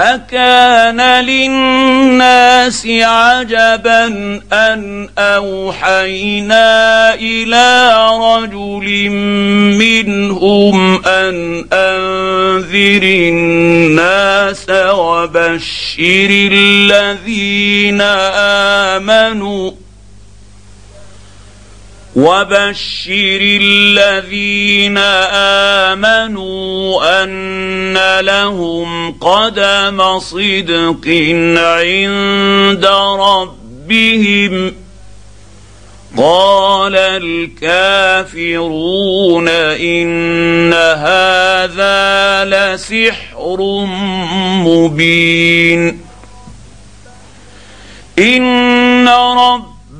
أكان للناس عجبا أن أوحينا إلى رجل منهم أن أنذر الناس وبشر الذين آمنوا. وبشر الذين امنوا ان لهم قدم صدق عند ربهم قال الكافرون ان هذا لسحر مبين ان رب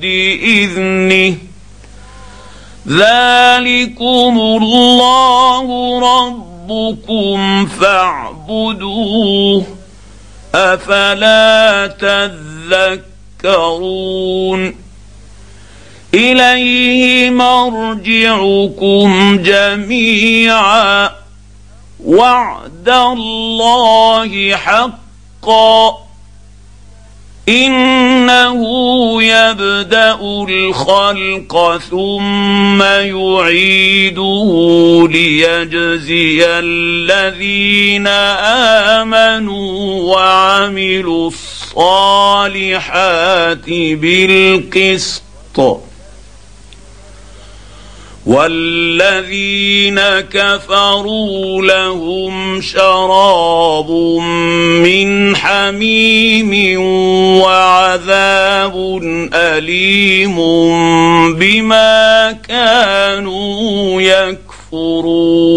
باذنه ذلكم الله ربكم فاعبدوه. أفلا تذكرون. إليه مرجعكم جميعا. وعد الله حقا. إنه يبدأ الخلق ثم يعيده ليجزي الذين آمنوا وعملوا الصالحات بالقسط. والذين كفروا لهم شراب من حميم وعذاب أليم بما كانوا يكفرون.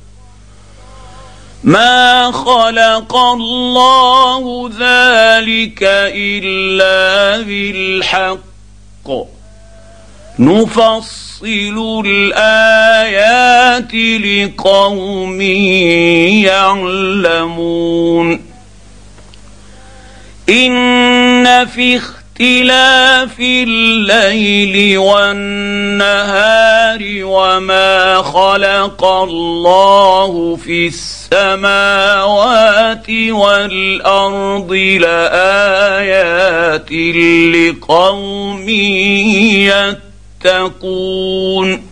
ما خلق الله ذلك الا بالحق. نفصل الايات لقوم يعلمون. ان في اختلاف الليل والنهار وما خلق الله في السماوات والأرض لآيات لقوم يتقون.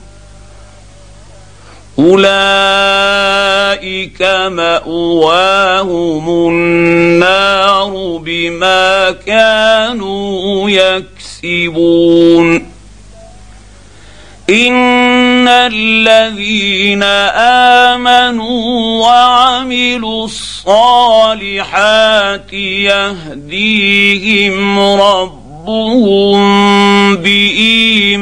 أولئك مأواهم النار بما كانوا يكسبون. إن الذين آمنوا وعملوا الصالحات يهديهم ربهم بإيمانهم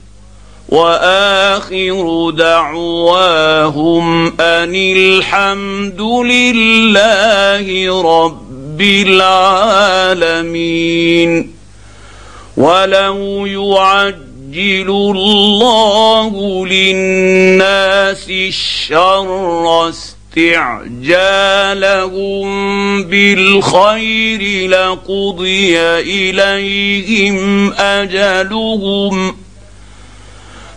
وآخر دعواهم أن الحمد لله رب العالمين. ولو يعجل الله للناس الشر استعجالهم بالخير لقضي إليهم أجلهم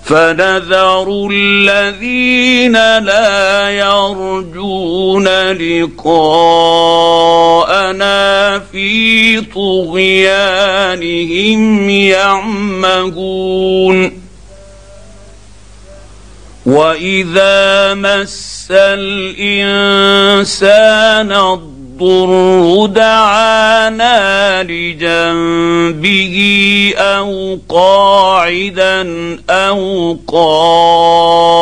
فنذر الذين لا يرجون لقاءنا في طغيانهم يعمهون. وإذا مس الإنسان الضر دعانا لجنبه أو قاعدا أو قائما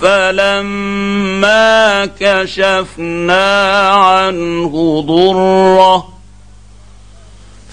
فلما كشفنا عنه ضره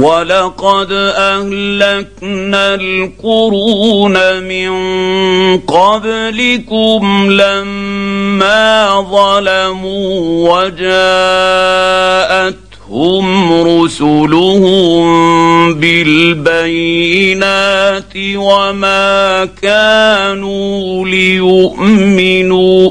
ولقد اهلكنا القرون من قبلكم لما ظلموا وجاءتهم رسلهم بالبينات وما كانوا ليؤمنوا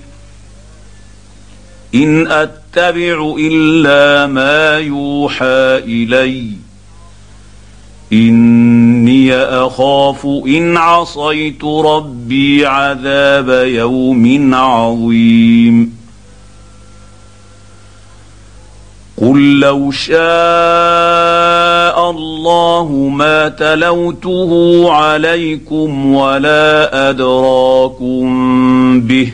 إن أتبع إلا ما يوحى إلي. إني أخاف إن عصيت ربي عذاب يوم عظيم. قل لو شاء الله ما تلوته عليكم ولا أدراكم به.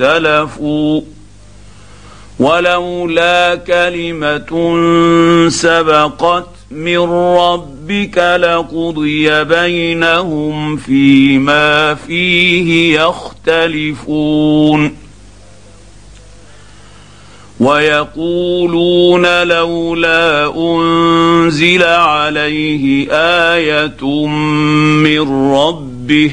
فاختلفوا ولولا كلمة سبقت من ربك لقضي بينهم فيما فيه يختلفون ويقولون لولا أنزل عليه آية من ربه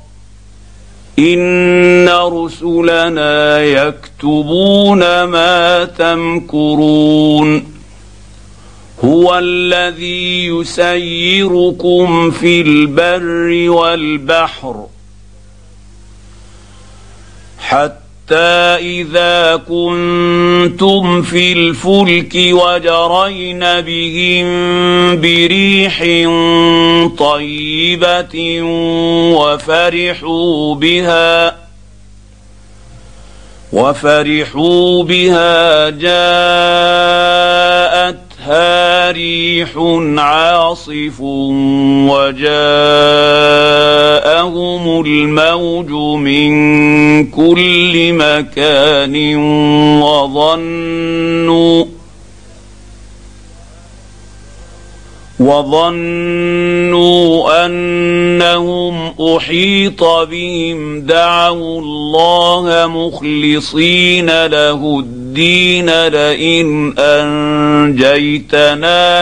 ان رسلنا يكتبون ما تمكرون هو الذي يسيركم في البر والبحر حتى إذا كنتم في الفلك وجرين بهم بريح طيبة وفرحوا بها وفرحوا بها جاءت جاءتها ريح عاصف وجاءهم الموج من كل مكان وظنوا وظنوا أنهم أحيط بهم دعوا الله مخلصين له الدين لئن أنجيتنا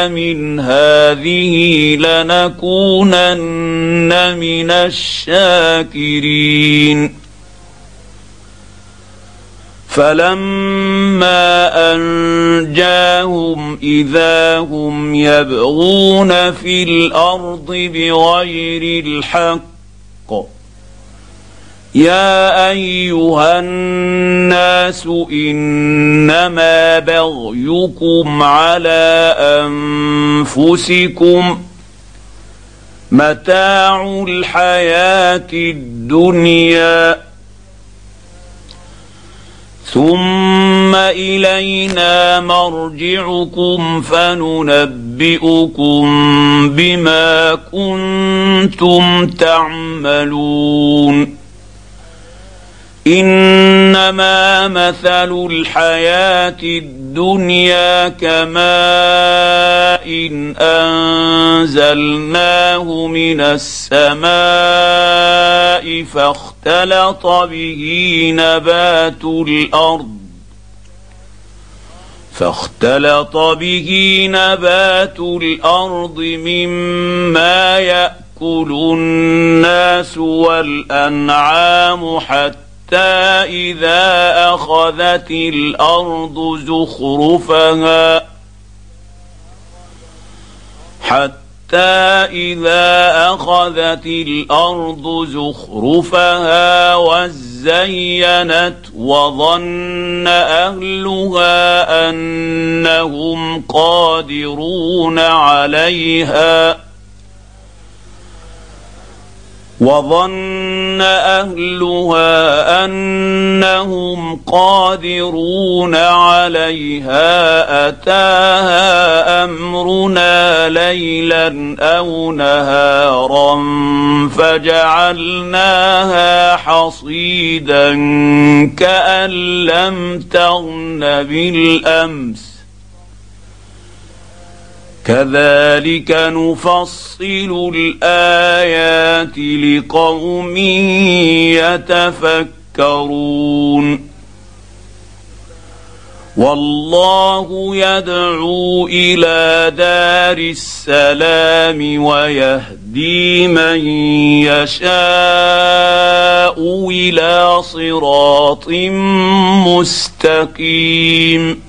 من هذه لنكونن من الشاكرين. فلما انجاهم اذا هم يبغون في الأرض بغير الحق يا ايها الناس انما بغيكم على انفسكم متاع الحياة الدنيا ثم الينا مرجعكم فننبئكم بما كنتم تعملون انما مثل الحياة الدنيا كماء إن أنزلناه من السماء فاختلط به نبات الأرض فاختلط به نبات الأرض مما يأكل الناس والأنعام حتى حتى اذا اخذت الأرض زخرفها حتى اذا اخذت الأرض زخرفها وزينت وظن اهلها انهم قادرون عليها وظن أهلها أنهم قادرون عليها أتاها أمرنا ليلا أو نهارا فجعلناها حصيدا كأن لم تغن بالأمس. كذلك نفصل الآيات لقوم يتفكرون. والله يدعو إلى دار السلام ويهدي من يشاء إلى صراط مستقيم.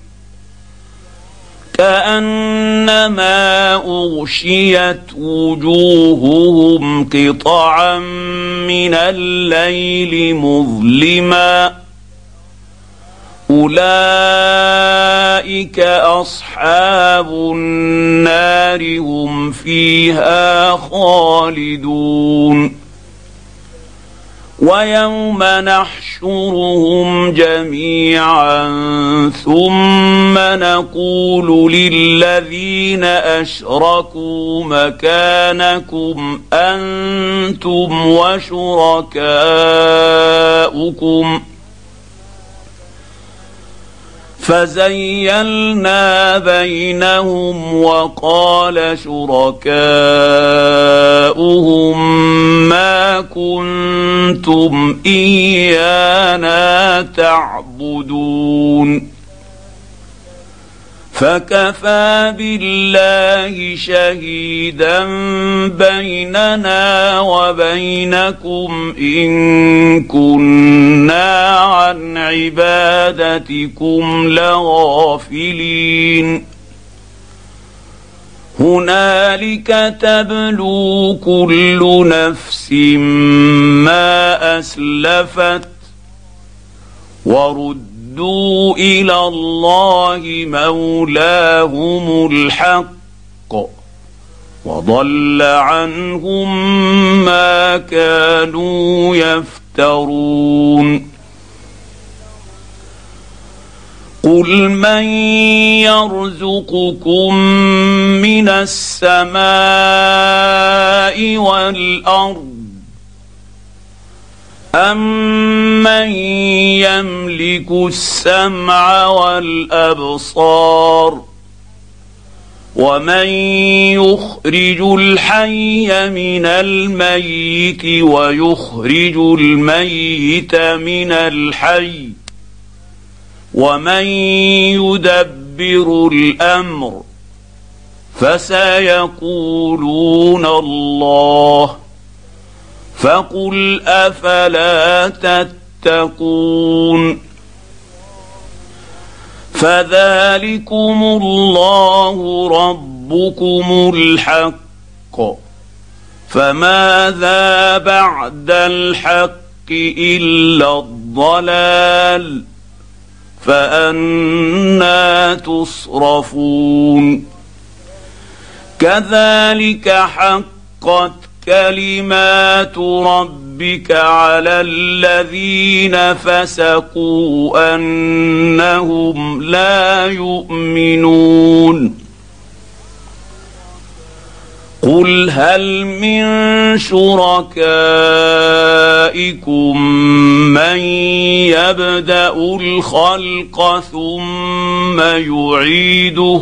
كأنما أغشيت وجوههم قطعا من الليل مظلما. أولئك أصحاب النار هم فيها خالدون. ويوم نحشرهم جميعا ثم نقول للذين أشركوا مكانكم أنتم وشركاؤكم فزيلنا بينهم وقال شركاؤهم ما كنتم إيانا تعبدون. فكفى بالله شهيدا بيننا وبينكم إن كنا عن عبادتكم لغافلين. هنالك تبلو كل نفس ما أسلفت ورد ردوا إلى الله مولاهم الحق وضل عنهم ما كانوا يفترون قل من يرزقكم من السماء والارض امن يملك السمع والابصار ومن يخرج الحي من الميت ويخرج الميت من الحي ومن يدبر الامر فسيقولون الله فقل أفلا تتقون فذلكم الله ربكم الحق فماذا بعد الحق إلا الضلال فأنا تصرفون كذلك حقت كلمات ربك على الذين فسقوا أنهم لا يؤمنون. قل هل من شركائكم من يبدأ الخلق ثم يعيده؟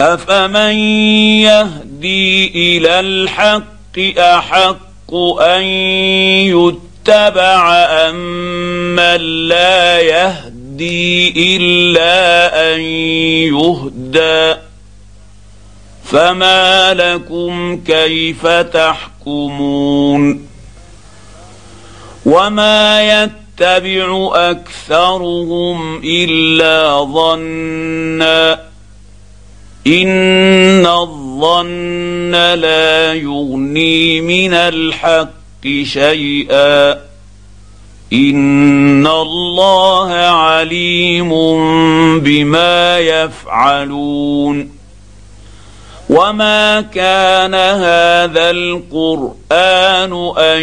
افمن يهدي إلى الحق احق ان يتبع امن لا يهدي الا ان يهدى فما لكم كيف تحكمون وما يتبع اكثرهم الا ظنا ان الظن لا يغني من الحق شيئا. ان الله عليم بما يفعلون. وما كان هذا القران ان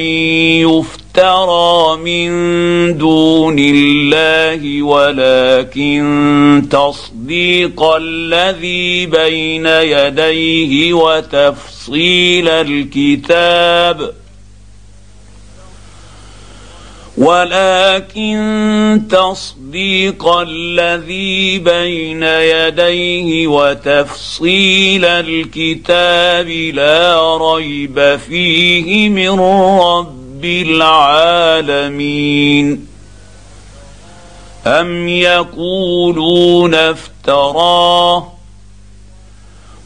يفترى من دون الله ولكن تصديق الذي بين يديه وتفصيل الكتاب. ولكن تصديق الذي بين يديه وتفصيل الكتاب لا ريب فيه من رب العالمين. ام يقولون افتراه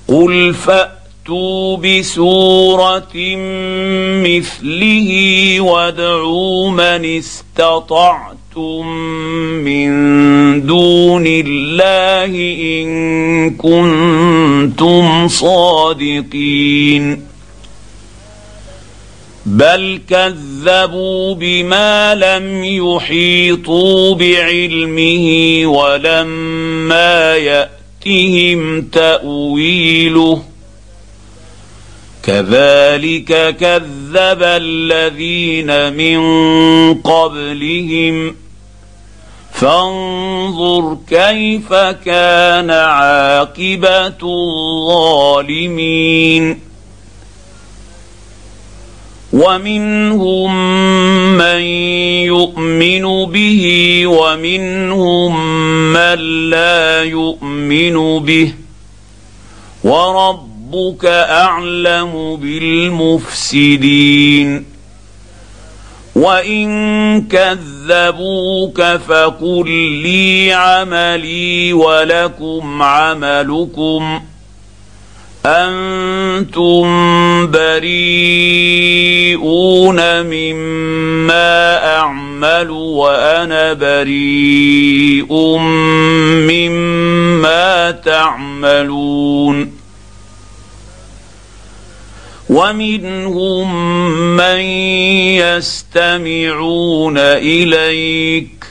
قل فاتوا بسوره مثله وادعوا من استطعتم من دون الله ان كنتم صادقين بل كذبوا بما لم يحيطوا بعلمه ولما ياتهم تاويله كذلك كذب الذين من قبلهم فانظر كيف كان عاقبه الظالمين ومنهم من يؤمن به ومنهم من لا يؤمن به ورب ربك أعلم بالمفسدين وإن كذبوك فقل لي عملي ولكم عملكم أنتم بريئون مما أعمل وأنا بريء مما تعملون ومنهم من يستمعون إليك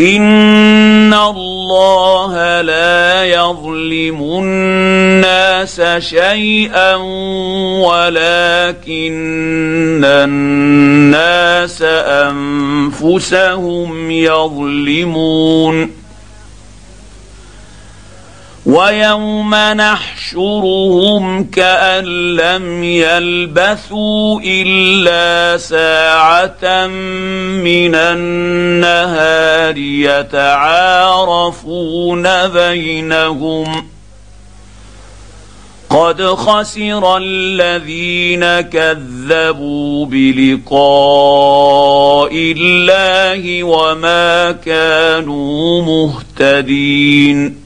ان الله لا يظلم الناس شيئا ولكن الناس انفسهم يظلمون ويوم نحشرهم كأن لم يلبثوا إلا ساعة من النهار يتعارفون بينهم قد خسر الذين كذبوا بلقاء الله وما كانوا مهتدين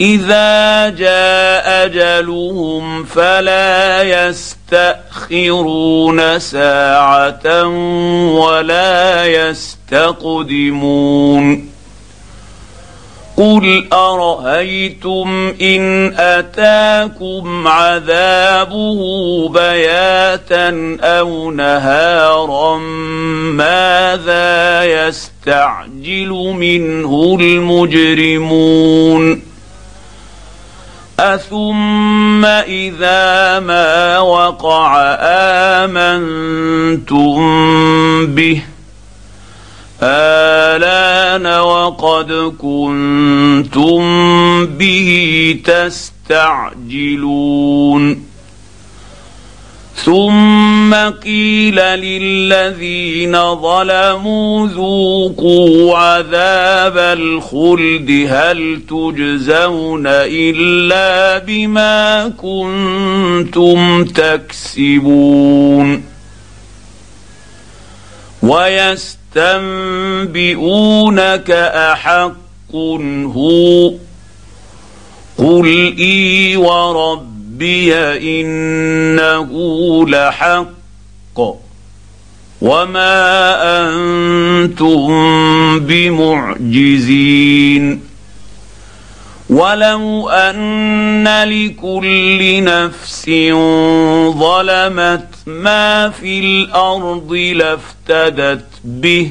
إذا جاء أجلهم فلا يستأخرون ساعة ولا يستقدمون قل أرأيتم إن أتاكم عذابه بياتا أو نهارا ماذا يستعجل منه المجرمون اثم اذا ما وقع امنتم به الان وقد كنتم به تستعجلون ثم قيل للذين ظلموا ذوقوا عذاب الخلد هل تجزون إلا بما كنتم تكسبون ويستنبئونك أحق هو قل إي ورب ربي انه لحق وما أنتم بمعجزين ولو ان لكل نفس ظلمت ما في الأرض لافتدت به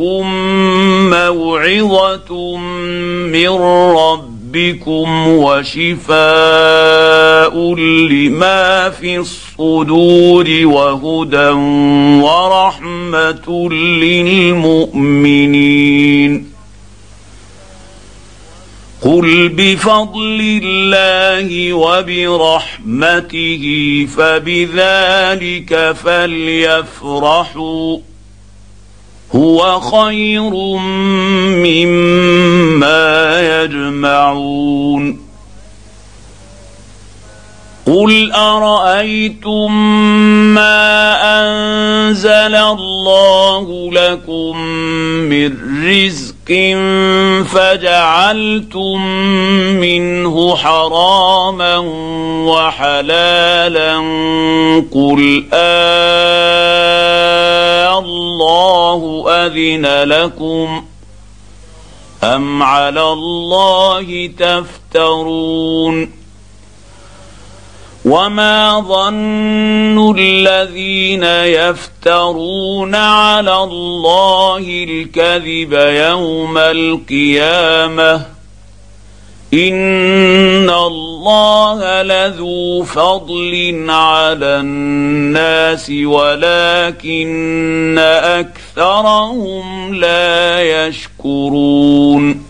جاءتكم موعظة من ربكم وشفاء لما في الصدور وهدى ورحمة للمؤمنين. قل بفضل الله وبرحمته فبذلك فليفرحوا. هو خير مما يجمعون. قل أرأيتم ما أنزل الله لكم من رزق فجعلتم منه حراما وحلالا قل آه الله أذن لكم أم على الله تفترون وما ظن الذين يفترون على الله الكذب يوم القيامة ان الله لذو فضل على الناس ولكن اكثرهم لا يشكرون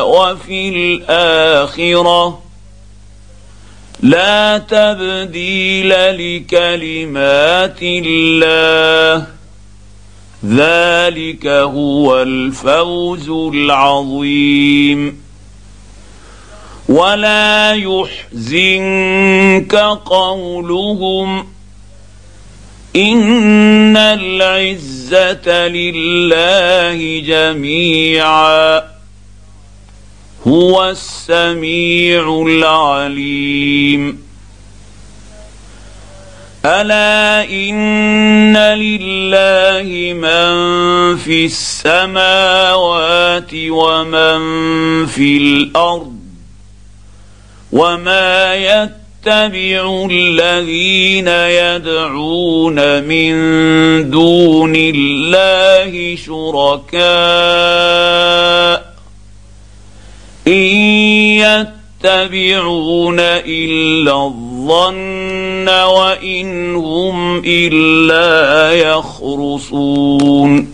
وفي الآخرة. لا تبديل لكلمات الله. ذلك هو الفوز العظيم. ولا يحزنك قولهم. إن العزة لله جميعا. هو السميع العليم. ألا إن لله من في السماوات ومن في الأرض وما يتبع يتبع الذين يدعون من دون الله شركاء. إن يتبعون إلا الظن وإن هم إلا يخرصون.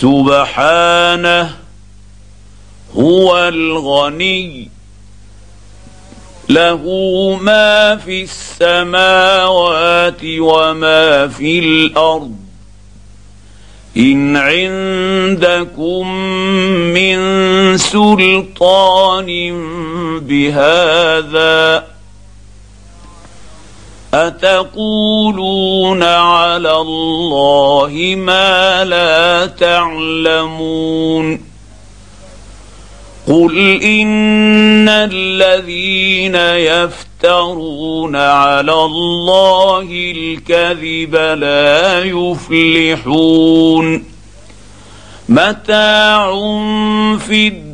سبحانه هو الغني. له ما في السماوات وما في الأرض. إن عندكم من سلطان بهذا أتقولون على الله ما لا تعلمون قل إن الذين يفترون على الله الكذب لا يفلحون متاع في الدنيا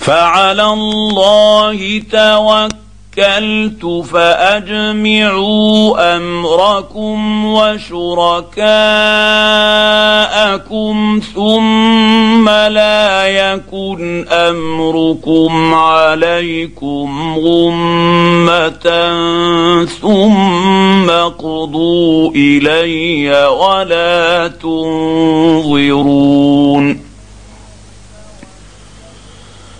فعلى الله توكلت فأجمعوا أمركم وشركاءكم ثم لا يكن أمركم عليكم غمة ثم اقضوا إلي ولا تنظرون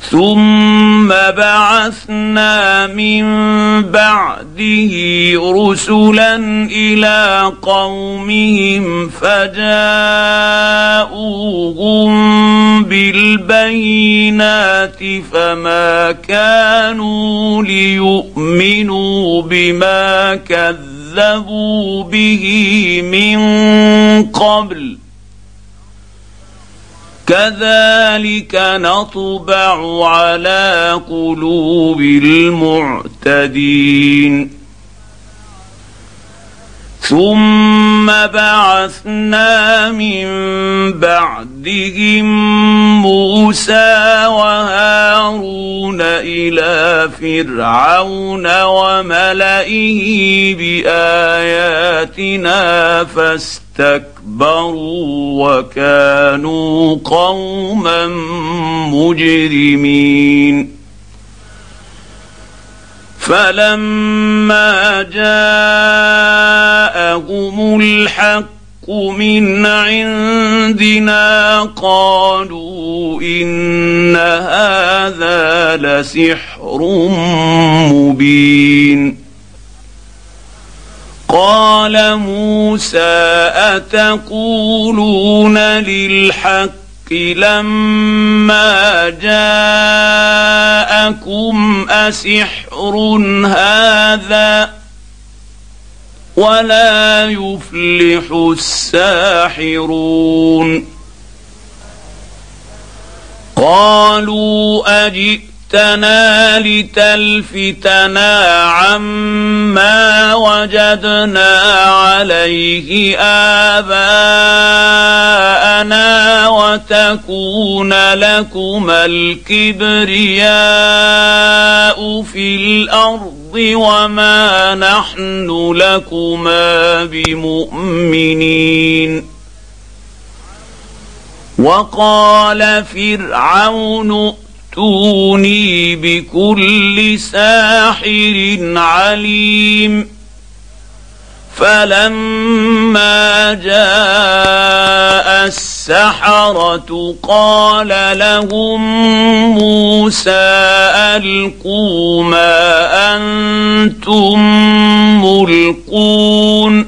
ثم بعثنا من بعده رسلا إلى قومهم فجاءوهم بالبينات فما كانوا ليؤمنوا بما كذبوا به من قبل كذلك نطبع على قلوب المعتدين. ثم بعثنا من بعدهم موسى وهارون إلى فرعون وملئه بآياتنا فاستكبروا. وكانوا قوما مجرمين. فلما جاءهم الحق من عندنا قالوا إن هذا لسحر مبين. قال موسى أتقولون للحق لما جاءكم أسحر هذا ولا يفلح الساحرون قالوا اجئ جئتنا لتلفتنا عما وجدنا عليه آباءنا وتكون لكما الكبرياء في الأرض وما نحن لكما بمؤمنين. وقال فرعون ائتوني بكل ساحر عليم. فلما جاء السحرة قال لهم موسى ألقوا ما أنتم ملقون.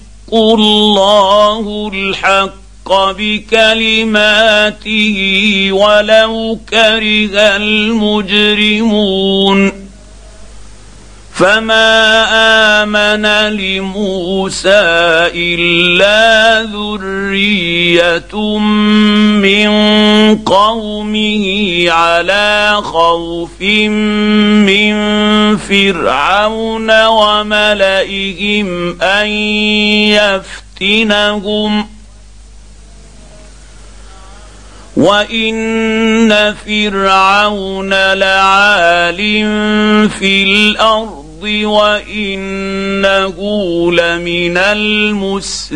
الله الحق بكلماته ولو كره المجرمون فما امن لموسى الا ذريه من قومه على خوف من فرعون وملئهم ان يفتنهم وان فرعون لعال في الأرض وإنه لمن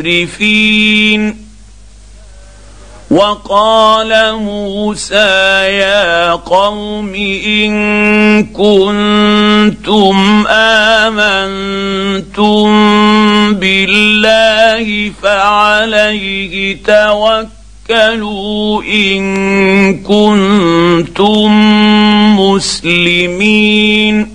المسرفين. وقال موسى يا قوم إن كنتم آمنتم بالله فعليه توكلوا إن كنتم مسلمين.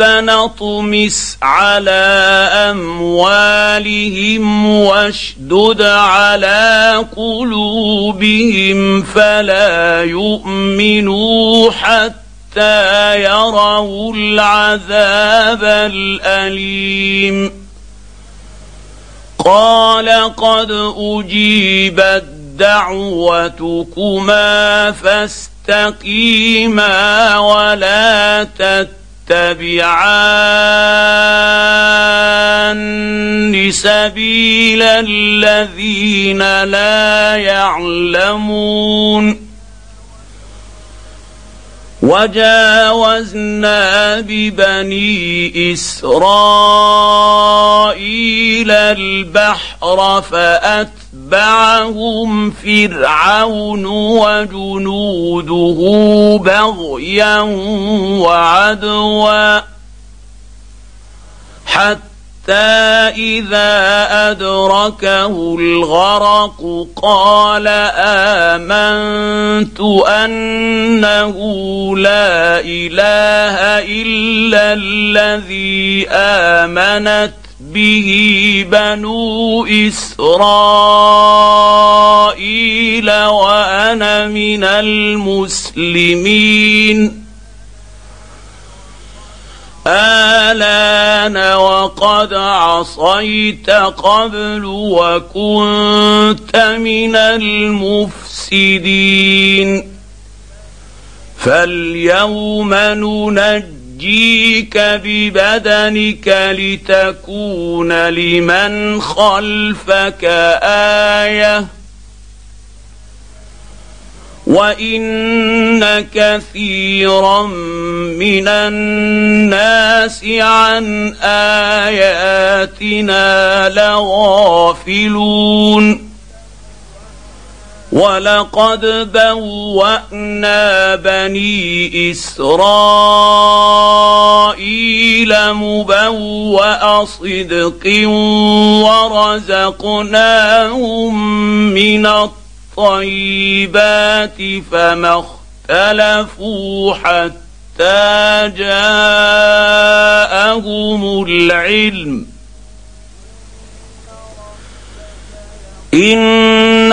ربنا اطمس على أموالهم واشدد على قلوبهم فلا يؤمنوا حتى يروا العذاب الأليم. قال قد أجيبت دعوتكما فاستقيما ولا تتبعوا يتبعان سبيل الذين لا يعلمون. وجاوزنا ببني إسرائيل البحر فاتبعهم فرعون وجنوده بغيا وعدوا حتى إذا أدركه الغرق قال آمنت أنه لا إله إلا الذي آمنت به بنو إسرائيل وأنا من المسلمين. آلان وقد عصيت قبل وكنت من المفسدين. فاليوم ننجيك ببدنك لتكون لمن خلفك آية. وإن كثيرا من الناس عن آياتنا لغافلون. ولقد بوانا بني اسرائيل مبوا صدق ورزقناهم من الطيب الطيبات فما اختلفوا حتى جاءهم العلم ان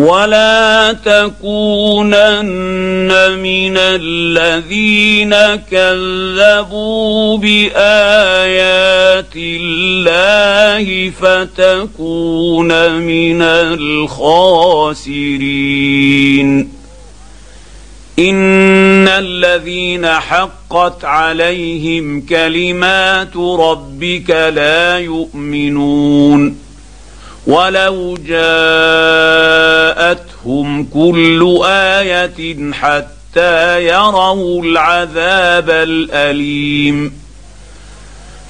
ولا تكونن من الذين كذبوا بايات الله فتكون من الخاسرين ان الذين حقت عليهم كلمات ربك لا يؤمنون ولو جاءتهم كل إيه حتى يروا العذاب الاليم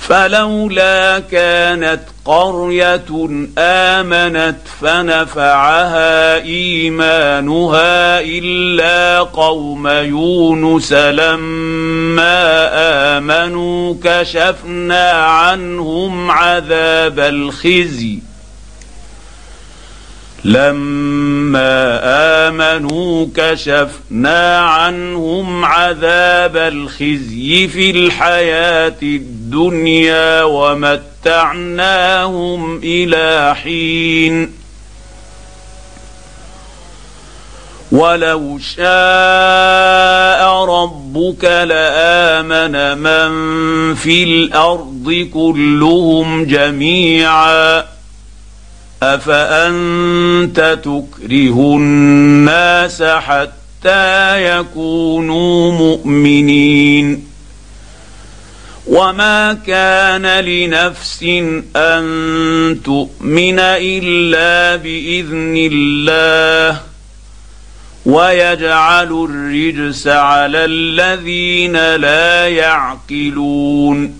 فلولا كانت قريه امنت فنفعها ايمانها الا قوم يونس لما امنوا كشفنا عنهم عذاب الخزي لما آمنوا كشفنا عنهم عذاب الخزي في الحياة الدنيا ومتعناهم إلى حين. ولو شاء ربك لامن من في الأرض كلهم جميعا. أفأنت تكره الناس حتى يكونوا مؤمنين؟ وما كان لنفس أن تؤمن إلا بإذن الله ويجعل الرجس على الذين لا يعقلون.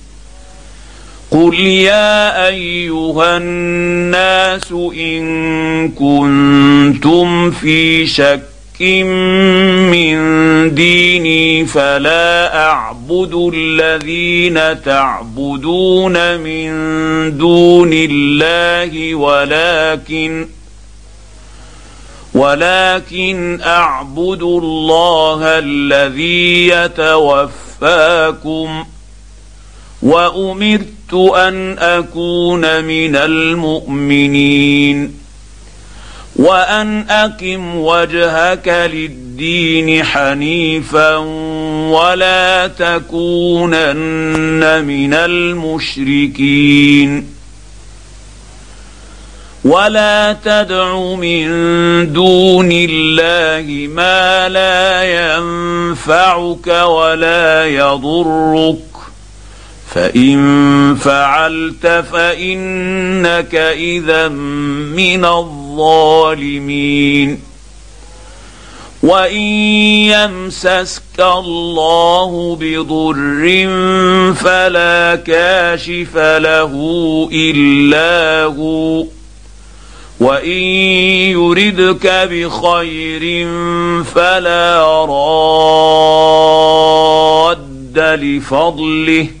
قل يا ايها الناس ان كنتم في شك من ديني فلا اعبد الذين تعبدون من دون الله ولكن ولكن اعبد الله الذي يتوفاكم وامرت أن أكون من المؤمنين وأن أقم وجهك للدين حنيفا ولا تكونن من المشركين ولا تدع من دون الله ما لا ينفعك ولا يضرك فان فعلت فانك اذا من الظالمين وان يمسسك الله بضر فلا كاشف له الا هو وان يردك بخير فلا راد لفضله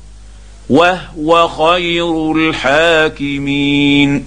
وهو خير الحاكمين.